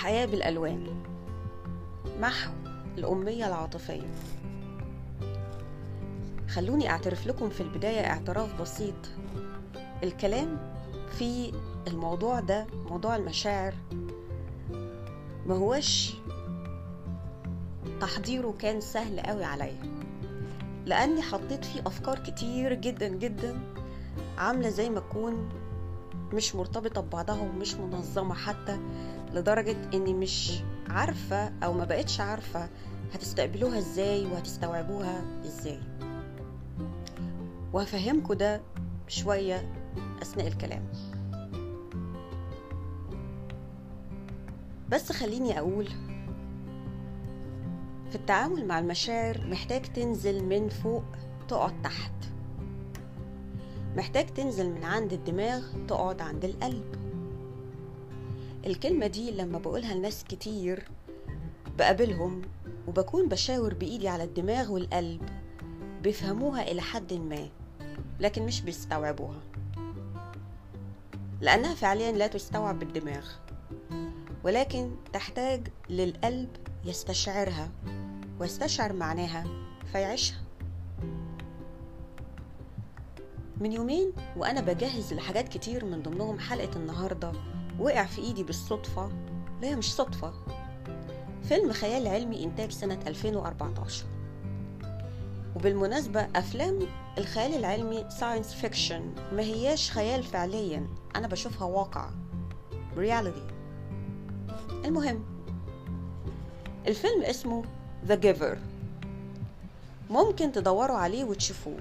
الحياة بالألوان. محو الأمية العاطفية. خلوني أعترف لكم في البداية اعتراف بسيط. الكلام في الموضوع ده موضوع المشاعر ما هوش تحضيره كان سهل قوي عليا. لأني حطيت فيه أفكار كتير جدا جدا عاملة زي ما تكون مش مرتبطة ببعضها ومش منظمة حتى. لدرجة إني مش عارفة أو ما بقتش عارفة هتستقبلوها إزاي وهتستوعبوها إزاي. وهفهمكوا ده شوية أثناء الكلام. بس خليني أقول في التعامل مع المشاعر محتاج تنزل من فوق تقعد تحت. محتاج تنزل من عند الدماغ تقعد عند القلب. الكلمة دي لما بقولها لناس كتير بقابلهم وبكون بشاور بإيدي على الدماغ والقلب بيفهموها إلى حد ما لكن مش بيستوعبوها. لأنها فعليا لا تستوعب بالدماغ ولكن تحتاج للقلب يستشعرها ويستشعر معناها فيعيشها. من يومين وأنا بجهز لحاجات كتير من ضمنهم حلقة النهاردة وقع في إيدي بالصدفة. لا مش صدفة. فيلم خيال علمي إنتاج سنة 2014 وبالمناسبة أفلام الخيال العلمي science fiction ما هياش خيال فعليا. أنا بشوفها واقع. reality المهم الفيلم اسمه The Giver. ممكن تدوروا عليه وتشوفوه.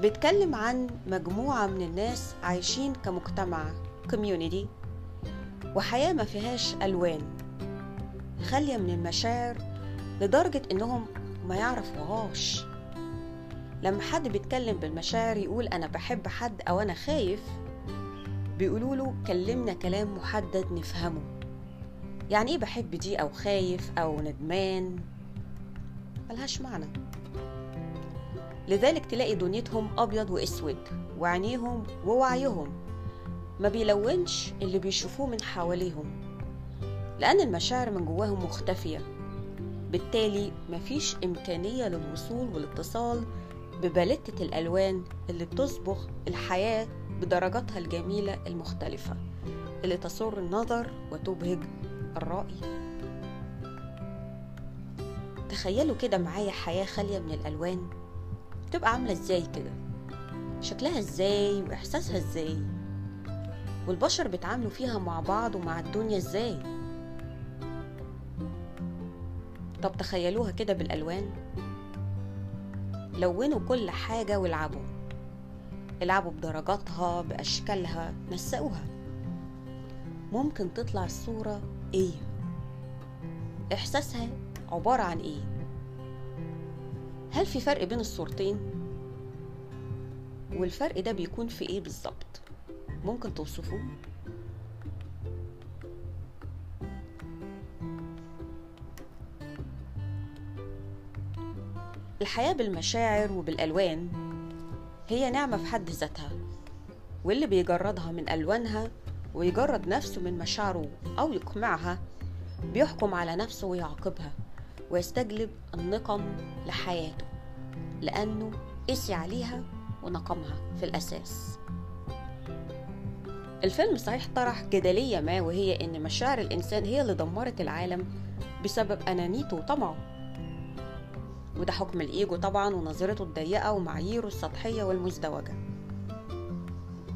بيتكلم عن مجموعة من الناس عايشين كمجتمع. community وحياة ما فيهاش ألوان. خالية من المشاعر لدرجة إنهم ما يعرفوهاش. لما حد بيتكلم بالمشاعر يقول أنا بحب حد أو أنا خايف بيقولوا له كلمنا كلام محدد نفهمه. يعني إيه بحب دي أو خايف أو ندمان؟ ملهاش معنى. لذلك تلاقي دنيتهم أبيض وأسود وعينيهم ووعيهم. ما بيلونش اللي بيشوفوه من حواليهم لأن المشاعر من جواهم مختفية. بالتالي مفيش إمكانية للوصول والاتصال ببالتة الألوان اللي بتصبغ الحياة بدرجاتها الجميلة المختلفة اللي تسر النظر وتبهج الرأي. تخيلوا كده معايا حياة خالية من الألوان؟ تبقى عاملة إزاي كده؟ شكلها إزاي؟ وإحساسها إزاي؟ والبشر بيتعاملوا فيها مع بعض ومع الدنيا إزاي؟ طب تخيلوها كده بالألوان. لونوا كل حاجة والعبوا. العبوا بدرجاتها بأشكالها نسقوها. ممكن تطلع الصورة إيه؟ إحساسها عبارة عن إيه؟ هل في فرق بين الصورتين؟ والفرق ده بيكون في إيه بالظبط؟ ممكن توصفوه الحياة بالمشاعر وبالألوان هي نعمة في حد ذاتها واللي بيجردها من ألوانها ويجرد نفسه من مشاعره أو يقمعها بيحكم على نفسه ويعاقبها ويستجلب النقم لحياته لأنه قسي عليها ونقمها في الأساس. الفيلم صحيح طرح جدلية ما وهي إن مشاعر الإنسان هي اللي دمرت العالم بسبب أنانيته وطمعه وده حكم الإيجو طبعا ونظرته الضيقة ومعاييره السطحية والمزدوجة.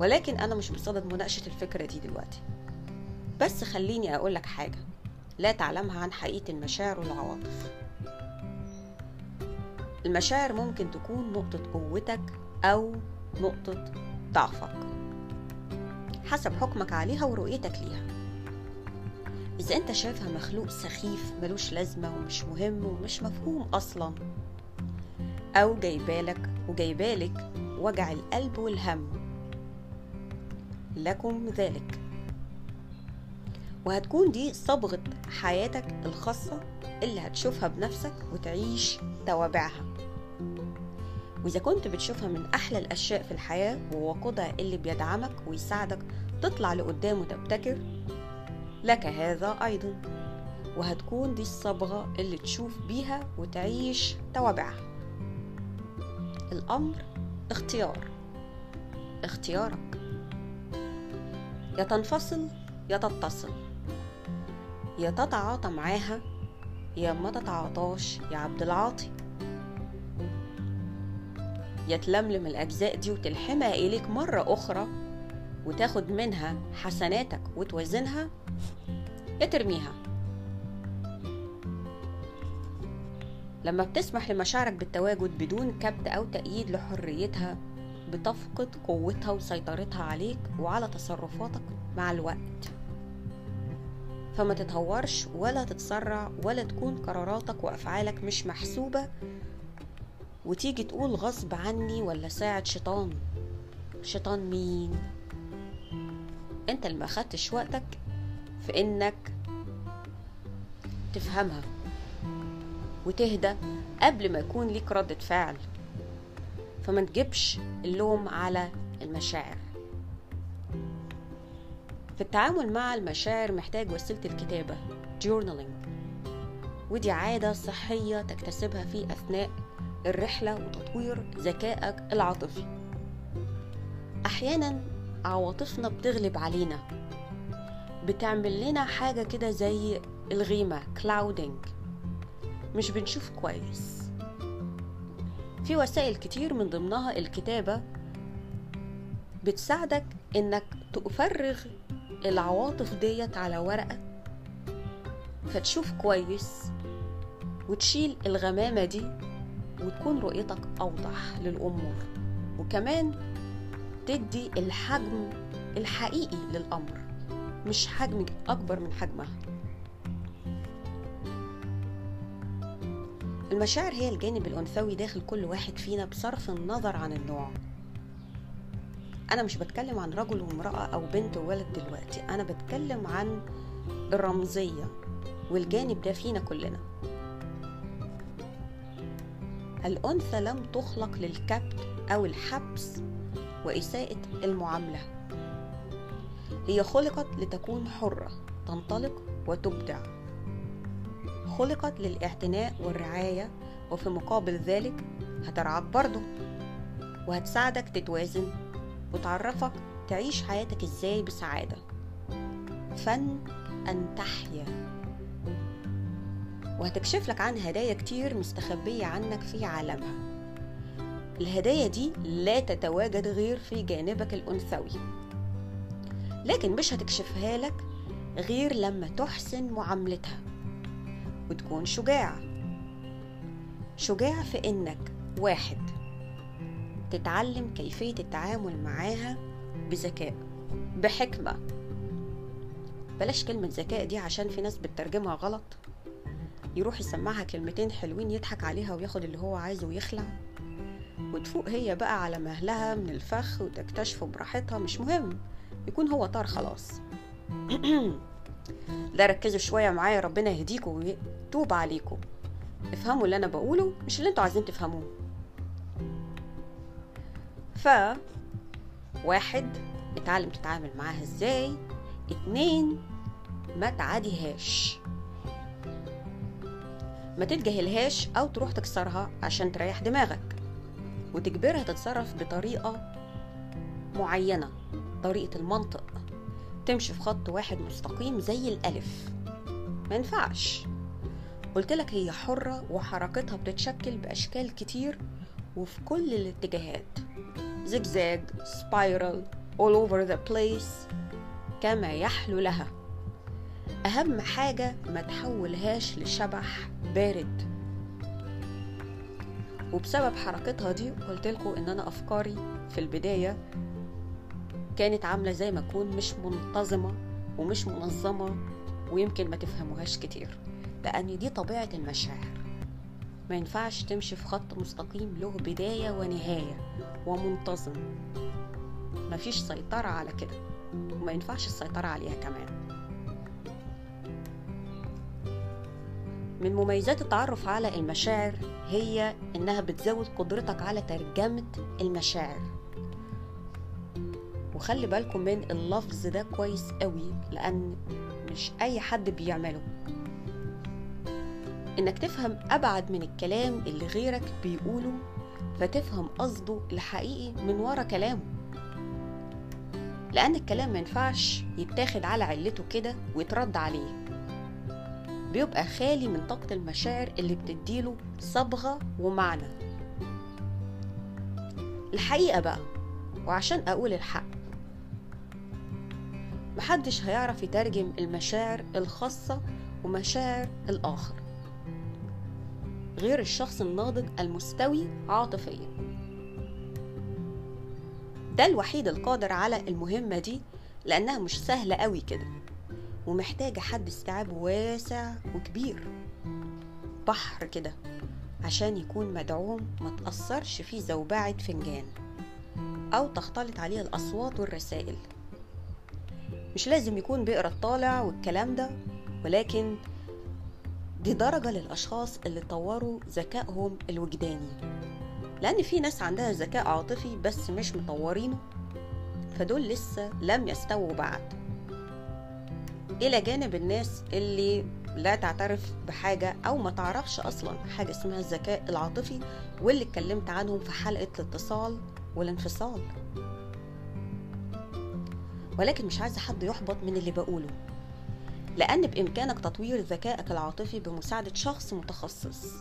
ولكن أنا مش بصدد مناقشة الفكرة دي دلوقتي. بس خليني أقولك حاجة. لا تعلمها عن حقيقة المشاعر والعواطف. المشاعر ممكن تكون نقطة قوتك أو نقطة ضعفك. حسب حكمك عليها ورؤيتك ليها. إذا أنت شايفها مخلوق سخيف ملوش لازمة ومش مهم ومش مفهوم أصلا أو جايبالك وجايبالك وجع القلب والهم. لكم ذلك. وهتكون دي صبغة حياتك الخاصة اللي هتشوفها بنفسك وتعيش توابعها. وإذا كنت بتشوفها من أحلى الأشياء في الحياة ووقودها اللي بيدعمك ويساعدك تطلع لقدام وتبتكر لك هذا أيضا. وهتكون دي الصبغة اللي تشوف بيها وتعيش توابعها. الأمر اختيار. اختيارك. يا تنفصل يا تتصل. يا تتعاطى معاها يا ما تتعاطاش يا عبد العاطي. يا تلملم الأجزاء دي وتلحمها إليك مرة أخرى وتاخد منها حسناتك وتوزنها يا ترميها لما بتسمح لمشاعرك بالتواجد بدون كبت أو تأييد لحريتها بتفقد قوتها وسيطرتها عليك وعلى تصرفاتك مع الوقت. فما تتهورش ولا تتسرع ولا تكون قراراتك وأفعالك مش محسوبة وتيجي تقول غصب عني ولا ساعة شيطان؟ شيطان مين؟ انت اللي ما خدتش وقتك في إنك تفهمها وتهدى قبل ما يكون ليك ردة فعل. فما تجيبش اللوم على المشاعر. في التعامل مع المشاعر محتاج وسيلة الكتابة journaling ودي عادة صحية تكتسبها في أثناء الرحلة وتطوير ذكائك العاطفي. أحيانا عواطفنا بتغلب علينا. بتعمل لنا حاجة كده زي الغيمة clouding. مش بنشوف كويس. في وسائل كتير من ضمنها الكتابة بتساعدك إنك تفرغ العواطف ديت على ورقة فتشوف كويس وتشيل الغمامة دي وتكون رؤيتك أوضح للأمور وكمان تدي الحجم الحقيقي للأمر مش حجم أكبر من حجمها. المشاعر هي الجانب الأنثوي داخل كل واحد فينا بصرف النظر عن النوع. أنا مش بتكلم عن رجل وامرأة أو بنت وولد دلوقتي أنا بتكلم عن الرمزية والجانب ده فينا كلنا. الأنثى لم تخلق للكبت أو الحبس وإساءة المعاملة. هي خلقت لتكون حرة تنطلق وتبدع. خلقت للاعتناء والرعاية وفي مقابل ذلك هترعاك برضه. وهتساعدك تتوازن وتعرفك تعيش حياتك إزاي بسعادة. فن أن تحيا. وهتكشف لك عن هدايا كتير مستخبية عنك في عالمها. الهدايا دي لا تتواجد غير في جانبك الأنثوي. لكن مش هتكشفها لك غير لما تحسن معاملتها وتكون شجاع شجاع في إنك واحد تتعلم كيفية التعامل معاها بذكاء بحكمة. بلاش كلمة ذكاء دي عشان في ناس بتترجمها غلط. يروح يسمعها كلمتين حلوين يضحك عليها وياخد اللي هو عايزه ويخلع. وتفوق هي بقى على مهلها من الفخ وتكتشفه براحتها مش مهم يكون هو طار خلاص. لا ركزوا شوية معايا ربنا يهديكم ويتوب عليكم افهموا اللي أنا بقوله مش اللي أنتوا عايزين تفهموه. ف واحد اتعلم تتعامل معاها إزاي؟ اتنين ما تعاديهاش. ما تتجاهلهاش أو تروح تكسرها عشان تريح دماغك. وتجبرها تتصرف بطريقة معينة طريقة المنطق. تمشي في خط واحد مستقيم زي الألف. ما ينفعش. قلت لك هي حرة وحركتها بتتشكل بأشكال كتير وفي كل الاتجاهات. زجزاج سبايرال all over the place كما يحلو لها. أهم حاجة ما تحولهاش لشبح بارد. وبسبب حركتها دي قلت لكم إن أنا أفكاري في البداية كانت عاملة زي ما أكون مش منتظمة ومش منظمة ويمكن ما تفهموهاش كتير لأن دي طبيعة المشاعر. ما ينفعش تمشي في خط مستقيم له بداية ونهاية ومنتظم. مفيش سيطرة على كده وما ينفعش السيطرة عليها كمان. من مميزات التعرف على المشاعر هي إنها بتزود قدرتك على ترجمة المشاعر. وخلي بالكم من اللفظ ده كويس قوي لأن مش أي حد بيعمله. إنك تفهم أبعد من الكلام اللي غيرك بيقوله فتفهم قصده الحقيقي من ورا كلامه. لأن الكلام منفعش يتاخد على علته كده ويترد عليه. بيبقى خالي من طاقة المشاعر اللي بتديله صبغة ومعنى. الحقيقة بقى وعشان أقول الحق محدش هيعرف يترجم المشاعر الخاصة ومشاعر الآخر غير الشخص الناضج المستوي عاطفيا. ده الوحيد القادر على المهمة دي لأنها مش سهلة قوي كده. ومحتاجة حد استيعاب واسع وكبير. بحر كده عشان يكون مدعوم ما تأثرش فيه زوبعة فنجان أو تختلط عليه الأصوات والرسائل. مش لازم يكون بيقرأ الطالع والكلام ده ولكن دي درجة للأشخاص اللي طوروا ذكائهم الوجداني. لأن في ناس عندها ذكاء عاطفي بس مش مطورينه فدول لسه لم يستووا بعد. إلى جانب الناس اللي لا تعترف بحاجة أو ما تعرفش أصلا حاجة اسمها الذكاء العاطفي واللي اتكلمت عنهم في حلقة الاتصال والانفصال. ولكن مش عايزة حد يحبط من اللي بقوله لأن بإمكانك تطوير ذكائك العاطفي بمساعدة شخص متخصص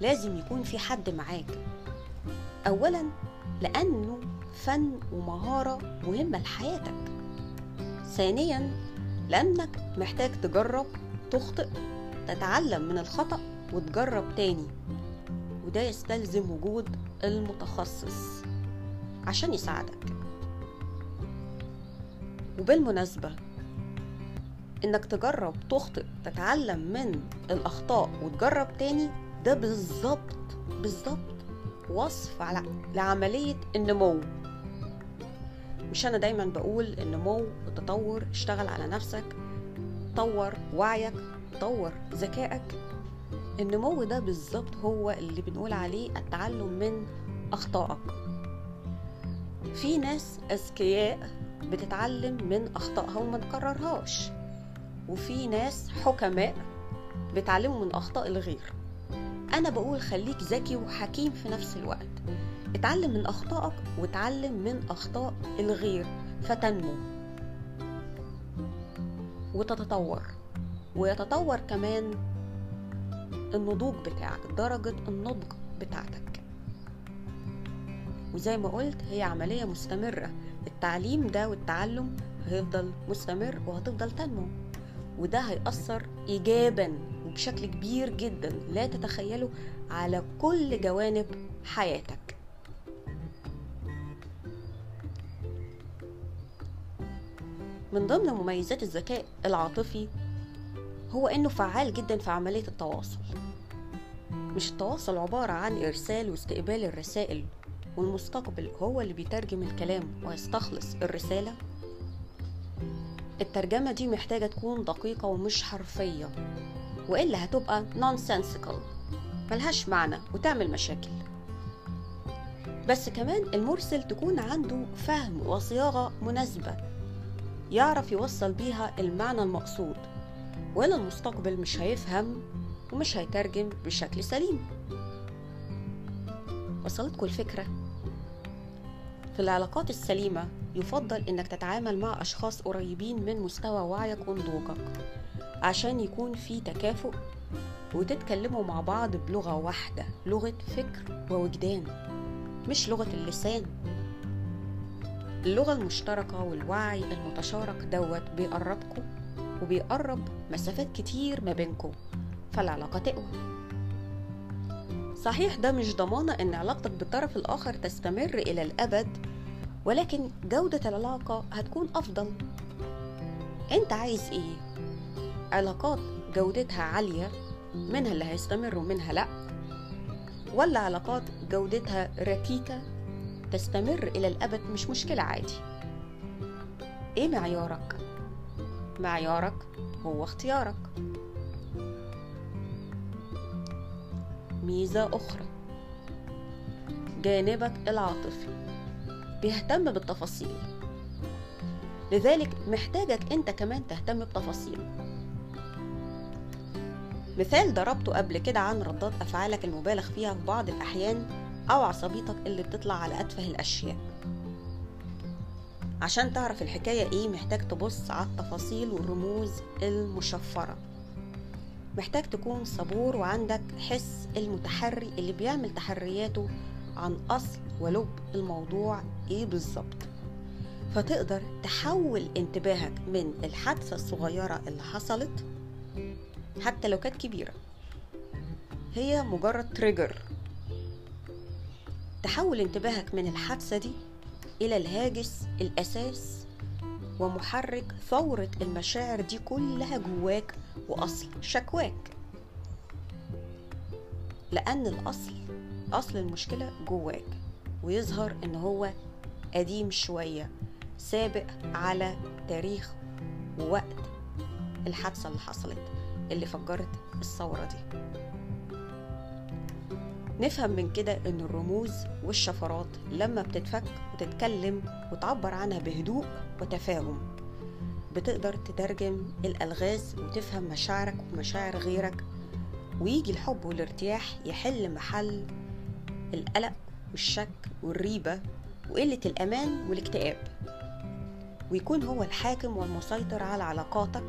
لازم يكون في حد معاك. أولا لأنه فن ومهارة مهمة لحياتك. ثانيا لأنك محتاج تجرب تخطئ تتعلم من الخطأ وتجرب تاني. وده يستلزم وجود المتخصص عشان يساعدك. وبالمناسبة إنك تجرب تخطئ تتعلم من الأخطاء وتجرب تاني ده بالظبط بالظبط وصف على لعملية النمو. مش أنا دايما بقول النمو والتطور اشتغل على نفسك طور وعيك طور ذكائك. النمو ده بالظبط هو اللي بنقول عليه التعلم من أخطائك. في ناس أذكياء بتتعلم من أخطائها وما تكررهاش وفي ناس حكماء بيتعلموا من أخطاء الغير. أنا بقول خليك ذكي وحكيم في نفس الوقت. اتعلم من أخطائك وتعلم من أخطاء الغير فتنمو وتتطور. ويتطور كمان النضوج بتاعك درجة النضج بتاعتك. وزي ما قلت هي عملية مستمرة. التعليم ده والتعلم هيفضل مستمر وهتفضل تنمو. وده هيأثر إيجابا وبشكل كبير جدا. لا تتخيله على كل جوانب حياتك. من ضمن مميزات الذكاء العاطفي هو إنه فعال جدا في عملية التواصل. مش التواصل عبارة عن إرسال واستقبال الرسائل والمستقبل هو اللي بيترجم الكلام ويستخلص الرسالة. الترجمة دي محتاجة تكون دقيقة ومش حرفية وإلا هتبقى nonsensical ملهاش معنى وتعمل مشاكل. بس كمان المرسل تكون عنده فهم وصياغة مناسبة. يعرف يوصل بيها المعنى المقصود. ولا المستقبل مش هيفهم ومش هيترجم بشكل سليم. وصلتكم الفكرة؟ في العلاقات السليمة يفضل إنك تتعامل مع أشخاص قريبين من مستوى وعيك ونضوجك عشان يكون في تكافؤ وتتكلموا مع بعض بلغة واحدة لغة فكر ووجدان مش لغة اللسان. اللغة المشتركة والوعي المتشارك دوت بيقربكم وبيقرب مسافات كتير ما بينكم فالعلاقة تقوى صحيح ده مش ضمانة إن علاقتك بالطرف الآخر تستمر إلى الأبد ولكن جودة العلاقة هتكون أفضل. أنت عايز إيه؟ علاقات جودتها عالية منها اللي هيستمر ومنها لأ ولا علاقات جودتها ركيكة؟ تستمر إلى الأبد مش مشكلة عادي. إيه معيارك؟ معيارك هو اختيارك. ميزة أخرى. جانبك العاطفي. بيهتم بالتفاصيل. لذلك محتاجك أنت كمان تهتم بتفاصيله مثال ضربته قبل كده عن ردات أفعالك المبالغ فيها في بعض الأحيان أو عصبيتك اللي بتطلع على أتفه الأشياء. عشان تعرف الحكاية إيه محتاج تبص على التفاصيل والرموز المشفرة. محتاج تكون صبور وعندك حس المتحري اللي بيعمل تحرياته عن أصل ولب الموضوع إيه بالظبط. فتقدر تحول انتباهك من الحادثة الصغيرة اللي حصلت حتى لو كانت كبيرة. هي مجرد تريجر تحول انتباهك من الحادثة دي إلى الهاجس الأساس ومحرك ثورة المشاعر دي كلها جواك وأصل شكواك. لأن الأصل أصل المشكلة جواك ويظهر إن هو قديم شوية سابق على تاريخ ووقت الحادثة اللي حصلت اللي فجرت الثورة دي. نفهم من كده إن الرموز والشفرات لما بتتفك وتتكلم وتعبر عنها بهدوء وتفاهم بتقدر تترجم الألغاز وتفهم مشاعرك ومشاعر غيرك ويجي الحب والارتياح يحل محل القلق والشك والريبة وقلة الأمان والاكتئاب ويكون هو الحاكم والمسيطر على علاقاتك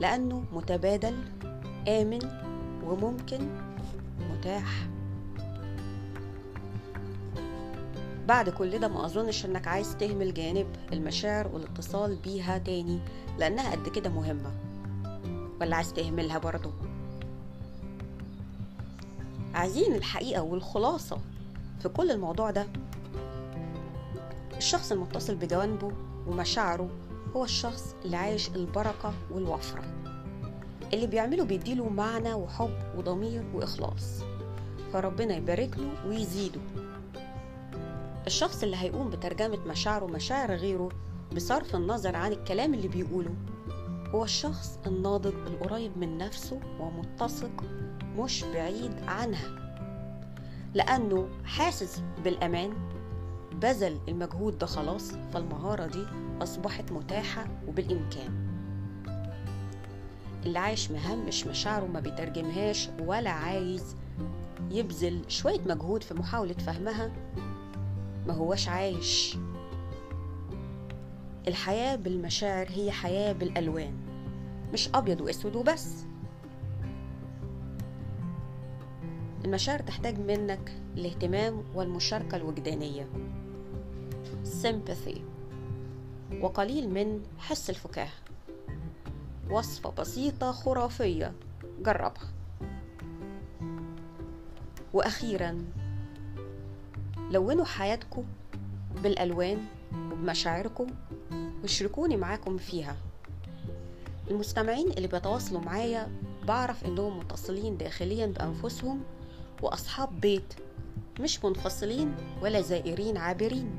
لأنه متبادل آمن وممكن متاح بعد كل ده ما أظنش إنك عايز تهمل جانب المشاعر والاتصال بيها تاني لأنها قد كده مهمة. ولا عايز تهملها برضو عايزين الحقيقة والخلاصة في كل الموضوع ده. الشخص المتصل بجوانبه ومشاعره هو الشخص اللي عايش البركة والوفرة. اللي بيعمله بيديله معنى وحب وضمير وإخلاص. فربنا يبارك له ويزيده. الشخص اللي هيقوم بترجمة مشاعره ومشاعر غيره بصرف النظر عن الكلام اللي بيقوله هو الشخص الناضج القريب من نفسه ومتسق مش بعيد عنها. لأنه حاسس بالأمان بذل المجهود ده خلاص فالمهارة دي أصبحت متاحة وبالإمكان. اللي عايش مهمش مشاعره ما بيترجمهاش ولا عايز يبذل شوية مجهود في محاولة فهمها ما هوش عايش. الحياة بالمشاعر هي حياة بالألوان مش أبيض وأسود وبس. المشاعر تحتاج منك الاهتمام والمشاركة الوجدانية. Sympathy. وقليل من حس الفكاهة. وصفة بسيطة خرافية. جربها. وأخيرا لونوا حياتكم بالألوان وبمشاعركم واشركوني معاكم فيها. المستمعين اللي بيتواصلوا معايا بعرف إنهم متصلين داخليا بأنفسهم وأصحاب بيت مش منفصلين ولا زائرين عابرين.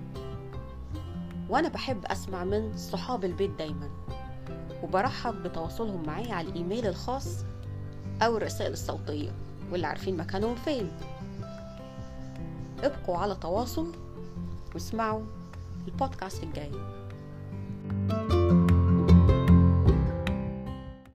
وأنا بحب أسمع من صحاب البيت دايما وبرحب بتواصلهم معايا على الإيميل الخاص أو الرسائل الصوتية واللي عارفين مكانهم فين. ابقوا على تواصل واسمعوا البودكاست الجاي.